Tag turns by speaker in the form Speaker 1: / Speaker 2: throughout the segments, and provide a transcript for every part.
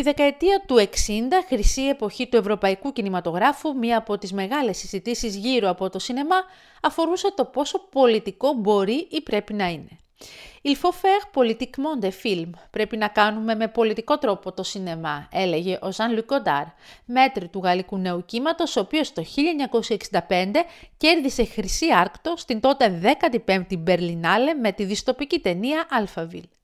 Speaker 1: Τη δεκαετία του 60, χρυσή εποχή του ευρωπαϊκού κινηματογράφου, μία από τις μεγάλες συζητήσεις γύρω από το σινεμά, αφορούσε το πόσο πολιτικό μπορεί ή πρέπει να είναι. Il faut faire politiquement des films. Πρέπει να κάνουμε με πολιτικό τρόπο το σινεμά, έλεγε ο Ζαν Λουκοντάρ, μέτρη του γαλλικού νέου κύματος, ο οποίος το 1965 κέρδισε χρυσή άρκτο στην τότε 15η Μπερλινάλε με τη διστοπική ταινία Alphaville.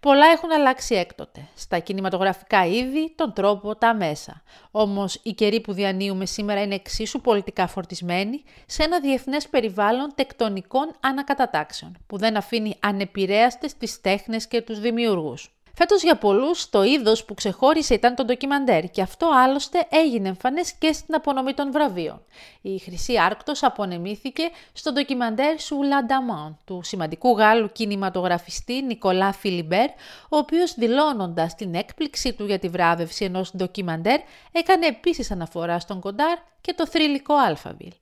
Speaker 1: Πολλά έχουν αλλάξει έκτοτε, στα κινηματογραφικά είδη, τον τρόπο, τα μέσα. Όμως η καιροί που διανύουμε σήμερα είναι εξίσου πολιτικά φορτισμένοι σε ένα διεθνές περιβάλλον τεκτονικών ανακατατάξεων, που δεν αφήνει ανεπηρέαστες τις τέχνες και τους δημιουργούς. Φέτος για πολλούς το είδος που ξεχώρισε ήταν το ντοκιμαντέρ και αυτό άλλωστε έγινε εμφανές και στην απονομή των βραβείων. Η Χρυσή Άρκτος απονεμήθηκε στο ντοκιμαντέρ σου Λανταμάν του σημαντικού Γάλλου κινηματογραφιστή Νικολά Φιλιμπέρ, ο οποίος δηλώνοντας την έκπληξή του για τη βράβευση ενός ντοκιμαντέρ έκανε επίσης αναφορά στον Κοντάρ και το θρηλυκό Αλφαβιλ.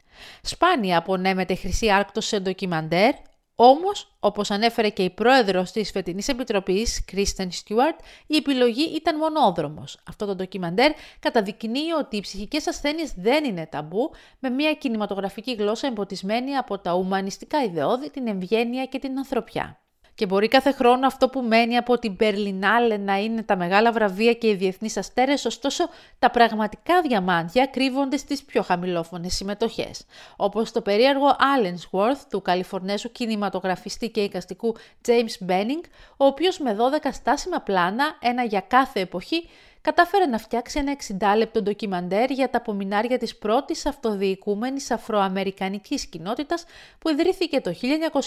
Speaker 1: Σπάνια απονέμεται Χρυσή Άρκτος σε ντοκιμαντέρ, όμως, όπως ανέφερε και η πρόεδρος της φετινής επιτροπής, Κρίστεν Στιούαρτ, η επιλογή ήταν μονόδρομος. Αυτό το ντοκιμαντέρ καταδεικνύει ότι οι ψυχικές ασθένειες δεν είναι ταμπού, με μια κινηματογραφική γλώσσα εμποτισμένη από τα ουμανιστικά ιδεώδη, την ευγένεια και την ανθρωπιά. Και μπορεί κάθε χρόνο αυτό που μένει από την Περλινάλε να είναι τα μεγάλα βραβεία και οι διεθνείς αστέρες, ωστόσο τα πραγματικά διαμάντια κρύβονται στις πιο χαμηλόφωνες συμμετοχές. Όπως το περίεργο Allensworth του Καλιφορνέσου κινηματογραφιστή και εικαστικού James Benning, ο οποίος με 12 στάσιμα πλάνα, ένα για κάθε εποχή, κατάφερε να φτιάξει ένα 60 λεπτό ντοκιμαντέρ για τα απομεινάρια της πρώτης αυτοδιοικούμενης αφροαμερικανικής κοινότητας που ιδρύθηκε το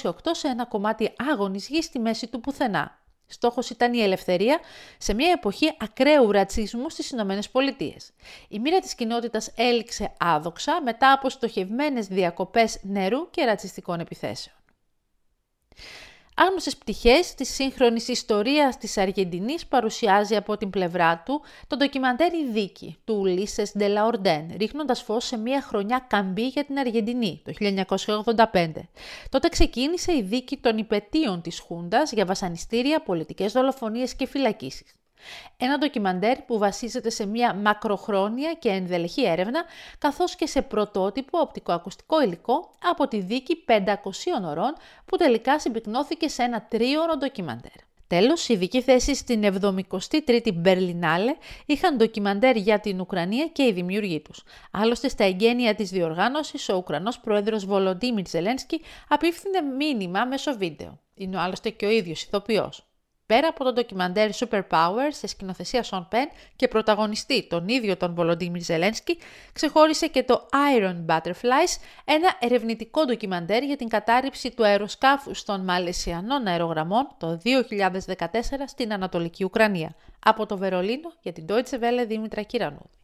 Speaker 1: 1908 σε ένα κομμάτι άγονης γης στη μέση του πουθενά. Στόχος ήταν η ελευθερία σε μια εποχή ακραίου ρατσισμού στις Ηνωμένες Πολιτείες. Η μοίρα της κοινότητας έληξε άδοξα μετά από στοχευμένες διακοπές νερού και ρατσιστικών επιθέσεων άγνωστες πτυχές της σύγχρονης ιστορίας της Αργεντινής παρουσιάζει από την πλευρά του το ντοκιμαντέρ «Η δίκη» του Ουλίσες Ντελαορντέν, ρίχνοντας φως σε μια χρονιά καμπή για την Αργεντινή, το 1985. Τότε ξεκίνησε η δίκη των υπετίων της Χούντας για βασανιστήρια, πολιτικές δολοφονίες και φυλακίσεις. Ένα ντοκιμαντέρ που βασίζεται σε μια μακροχρόνια και ενδελεχή έρευνα, καθώς και σε πρωτότυπο οπτικοακουστικό υλικό από τη δίκη 500 ωρών που τελικά συμπυκνώθηκε σε ένα τρίωρο ντοκιμαντέρ. Τέλος, ειδική θέση στην 73η Μπερλινάλε είχαν ντοκιμαντέρ για την Ουκρανία και οι δημιουργοί τους. Άλλωστε, στα εγγένεια της διοργάνωσης, ο Ουκρανός πρόεδρος Βολοντίμιρ Ζελένσκι απίφθινε μήνυμα μέσω βίντεο. Είναι άλλωστε και ο ίδιος ηθοποιός. Πέρα από το ντοκιμαντέρ Superpower σε σκηνοθεσία Σον Πεν και πρωταγωνιστή τον ίδιο τον Βολοντίμιρ Ζελένσκι, ξεχώρισε και το Iron Butterflies, ένα ερευνητικό ντοκιμαντέρ για την κατάρριψη του αεροσκάφου των Μαλαισιανών αερογραμμών το 2014 στην Ανατολική Ουκρανία. Από το Βερολίνο για την Deutsche Welle Δήμητρα Κυρανούδη.